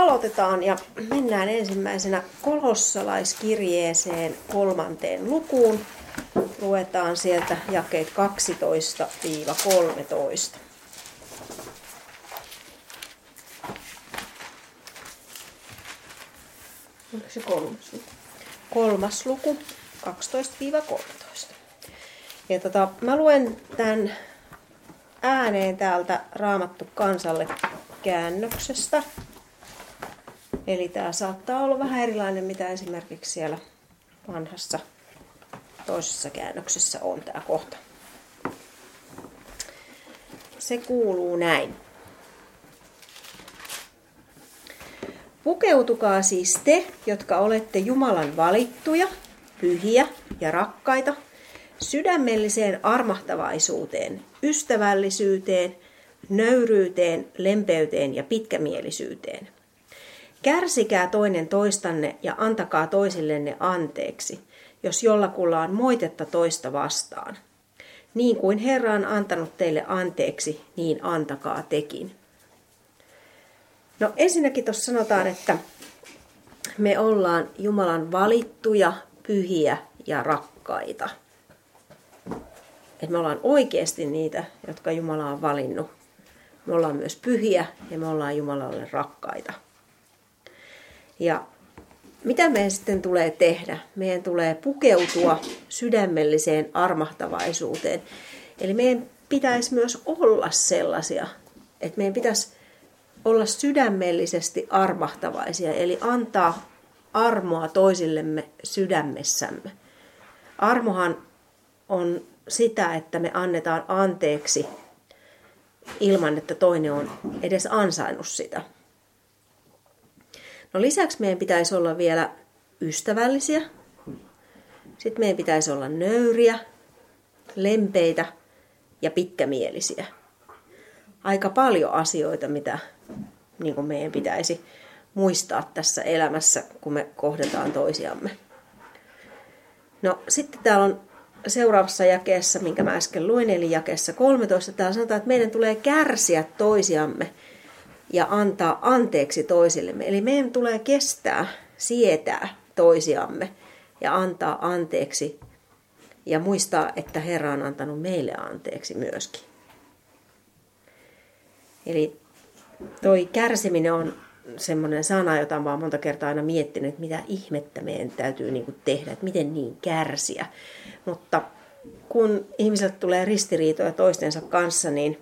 aloitetaan ja mennään ensimmäisenä kolossalaiskirjeeseen kolmanteen lukuun. Luetaan sieltä jakeet 12-13. Onko se kolmas luku? Kolmas luku, 12-13. Ja tota, mä luen tämän ääneen täältä Raamattu kansalle käännöksestä. Eli tämä saattaa olla vähän erilainen, mitä esimerkiksi siellä vanhassa toisessa käännöksessä on tämä kohta. Se kuuluu näin. Pukeutukaa siis te, jotka olette Jumalan valittuja, pyhiä ja rakkaita, sydämelliseen armahtavaisuuteen, ystävällisyyteen, nöyryyteen, lempeyteen ja pitkämielisyyteen. Kärsikää toinen toistanne ja antakaa toisillenne anteeksi, jos jollakulla on moitetta toista vastaan. Niin kuin Herra on antanut teille anteeksi, niin antakaa tekin. No ensinnäkin tuossa sanotaan, että me ollaan Jumalan valittuja, pyhiä ja rakkaita. Että me ollaan oikeasti niitä, jotka Jumala on valinnut. Me ollaan myös pyhiä ja me ollaan Jumalalle rakkaita. Ja mitä meidän sitten tulee tehdä? Meidän tulee pukeutua sydämelliseen armahtavaisuuteen. Eli meidän pitäisi myös olla sellaisia, että meidän pitäisi olla sydämellisesti armahtavaisia, eli antaa armoa toisillemme sydämessämme. Armohan on sitä, että me annetaan anteeksi ilman, että toinen on edes ansainnut sitä. No lisäksi meidän pitäisi olla vielä ystävällisiä. Sitten meidän pitäisi olla nöyriä, lempeitä ja pitkämielisiä. Aika paljon asioita, mitä niin meidän pitäisi muistaa tässä elämässä, kun me kohdataan toisiamme. No sitten täällä on seuraavassa jakeessa, minkä mä äsken luin, eli jakeessa 13, täällä sanotaan, että meidän tulee kärsiä toisiamme ja antaa anteeksi toisillemme. Eli meidän tulee kestää, sietää toisiamme ja antaa anteeksi ja muistaa, että Herra on antanut meille anteeksi myöskin. Eli toi kärsiminen on semmoinen sana, jota olen monta kertaa aina miettinyt, että mitä ihmettä meidän täytyy niin tehdä, että miten niin kärsiä. Mutta kun ihmiset tulee ristiriitoja toistensa kanssa, niin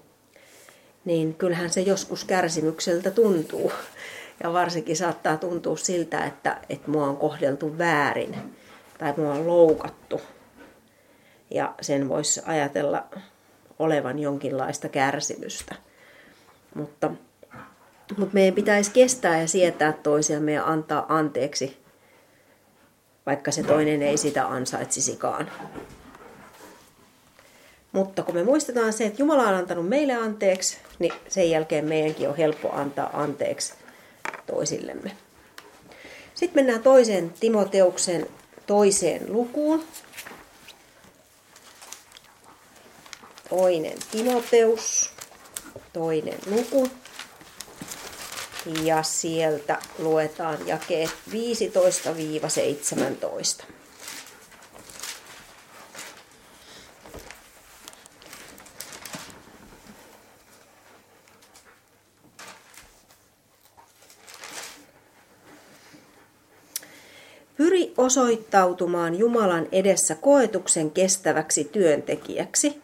niin kyllähän se joskus kärsimykseltä tuntuu. Ja varsinkin saattaa tuntua siltä, että, että mua on kohdeltu väärin tai mua on loukattu. Ja sen voisi ajatella olevan jonkinlaista kärsimystä. Mutta, mutta meidän pitäisi kestää ja sietää toisiamme ja antaa anteeksi, vaikka se toinen ei sitä ansaitsisikaan. Mutta kun me muistetaan se, että Jumala on antanut meille anteeksi, niin sen jälkeen meidänkin on helppo antaa anteeksi toisillemme. Sitten mennään toiseen Timoteuksen toiseen lukuun. Toinen Timoteus, toinen luku. Ja sieltä luetaan jakeet 15-17. Pyri osoittautumaan Jumalan edessä koetuksen kestäväksi työntekijäksi,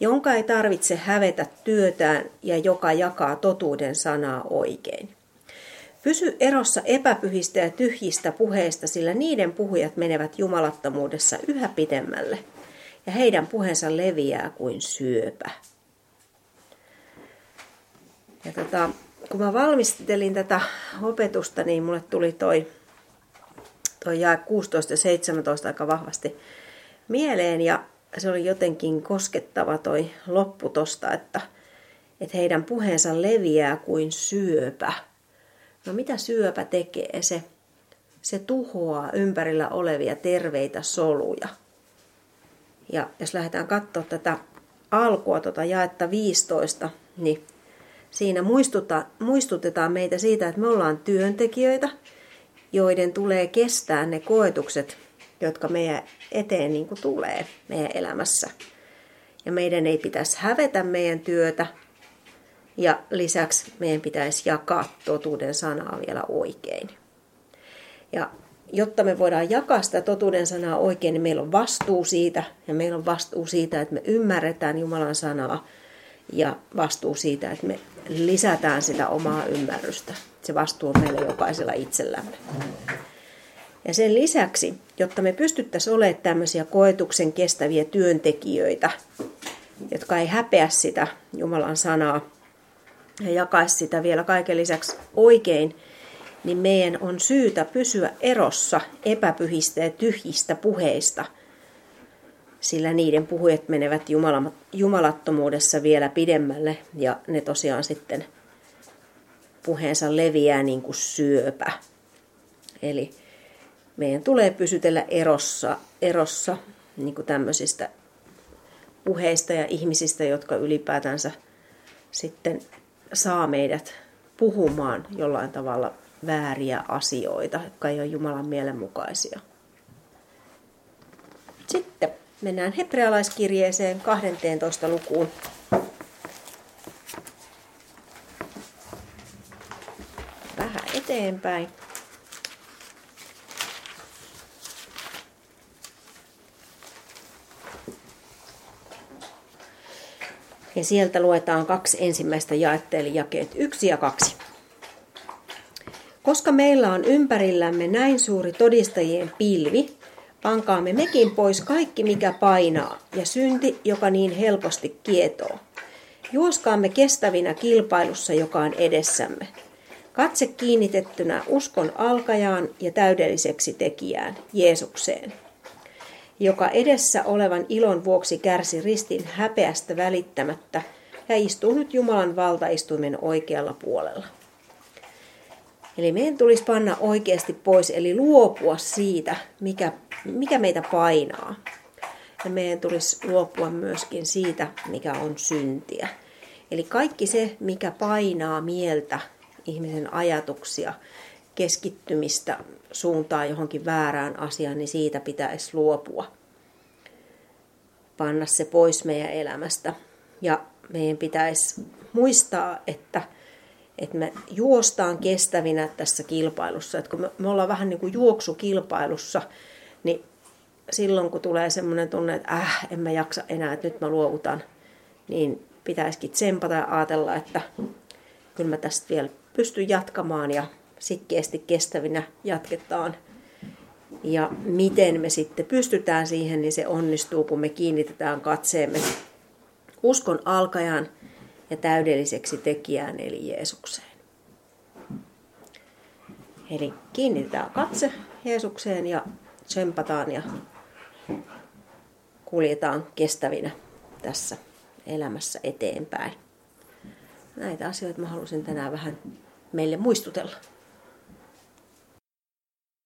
jonka ei tarvitse hävetä työtään ja joka jakaa totuuden sanaa oikein. Pysy erossa epäpyhistä ja tyhjistä puheista, sillä niiden puhujat menevät jumalattomuudessa yhä pidemmälle, ja heidän puheensa leviää kuin syöpä. Ja tota, kun mä valmistelin tätä opetusta, niin mulle tuli toi toi jae 16 ja 17 aika vahvasti mieleen ja se oli jotenkin koskettava toi loppu tosta, että, että heidän puheensa leviää kuin syöpä. No mitä syöpä tekee? Se, se tuhoaa ympärillä olevia terveitä soluja. Ja jos lähdetään katsoa tätä alkua, tuota jaetta 15, niin Siinä muistuta, muistutetaan meitä siitä, että me ollaan työntekijöitä, joiden tulee kestää ne koetukset, jotka meidän eteen niin kuin tulee meidän elämässä. Ja meidän ei pitäisi hävetä meidän työtä, ja lisäksi meidän pitäisi jakaa totuuden sanaa vielä oikein. Ja jotta me voidaan jakaa sitä totuuden sanaa oikein, niin meillä on vastuu siitä, ja meillä on vastuu siitä, että me ymmärretään Jumalan sanaa, ja vastuu siitä, että me lisätään sitä omaa ymmärrystä. Se vastuu on meillä jokaisella itsellämme. Ja sen lisäksi, jotta me pystyttäisiin olemaan tämmöisiä koetuksen kestäviä työntekijöitä, jotka ei häpeä sitä Jumalan sanaa ja jakaisi sitä vielä kaiken lisäksi oikein, niin meidän on syytä pysyä erossa epäpyhistä ja tyhjistä puheista, sillä niiden puhujat menevät jumalattomuudessa vielä pidemmälle ja ne tosiaan sitten puheensa leviää niin kuin syöpä. Eli meidän tulee pysytellä erossa, erossa niin kuin tämmöisistä puheista ja ihmisistä, jotka ylipäätänsä sitten saa meidät puhumaan jollain tavalla vääriä asioita, jotka ei ole Jumalan mielenmukaisia. Mennään hebrealaiskirjeeseen 12. lukuun. Vähän eteenpäin. Ja sieltä luetaan kaksi ensimmäistä jaetta, eli jakeet yksi ja kaksi. Koska meillä on ympärillämme näin suuri todistajien pilvi, pankaamme mekin pois kaikki, mikä painaa, ja synti, joka niin helposti kietoo. Juoskaamme kestävinä kilpailussa, joka on edessämme. Katse kiinnitettynä uskon alkajaan ja täydelliseksi tekijään, Jeesukseen joka edessä olevan ilon vuoksi kärsi ristin häpeästä välittämättä ja istuu nyt Jumalan valtaistuimen oikealla puolella. Eli meidän tulisi panna oikeasti pois, eli luopua siitä, mikä, mikä meitä painaa. Ja meidän tulisi luopua myöskin siitä, mikä on syntiä. Eli kaikki se, mikä painaa mieltä, ihmisen ajatuksia, keskittymistä suuntaa johonkin väärään asiaan, niin siitä pitäisi luopua. Panna se pois meidän elämästä. Ja meidän pitäisi muistaa, että, että me juostaan kestävinä tässä kilpailussa. Että kun me, me ollaan vähän niin kuin juoksukilpailussa, niin silloin kun tulee semmoinen tunne, että äh, en mä jaksa enää, että nyt mä luovutan, niin pitäisikin tsempata ja ajatella, että kyllä mä tästä vielä pystyn jatkamaan ja sitkeästi kestävinä jatketaan. Ja miten me sitten pystytään siihen, niin se onnistuu, kun me kiinnitetään katseemme uskon alkajan ja täydelliseksi tekijään, eli Jeesukseen. Eli kiinnitetään katse Jeesukseen ja tsempataan ja kuljetaan kestävinä tässä elämässä eteenpäin. Näitä asioita mä halusin tänään vähän meille muistutella.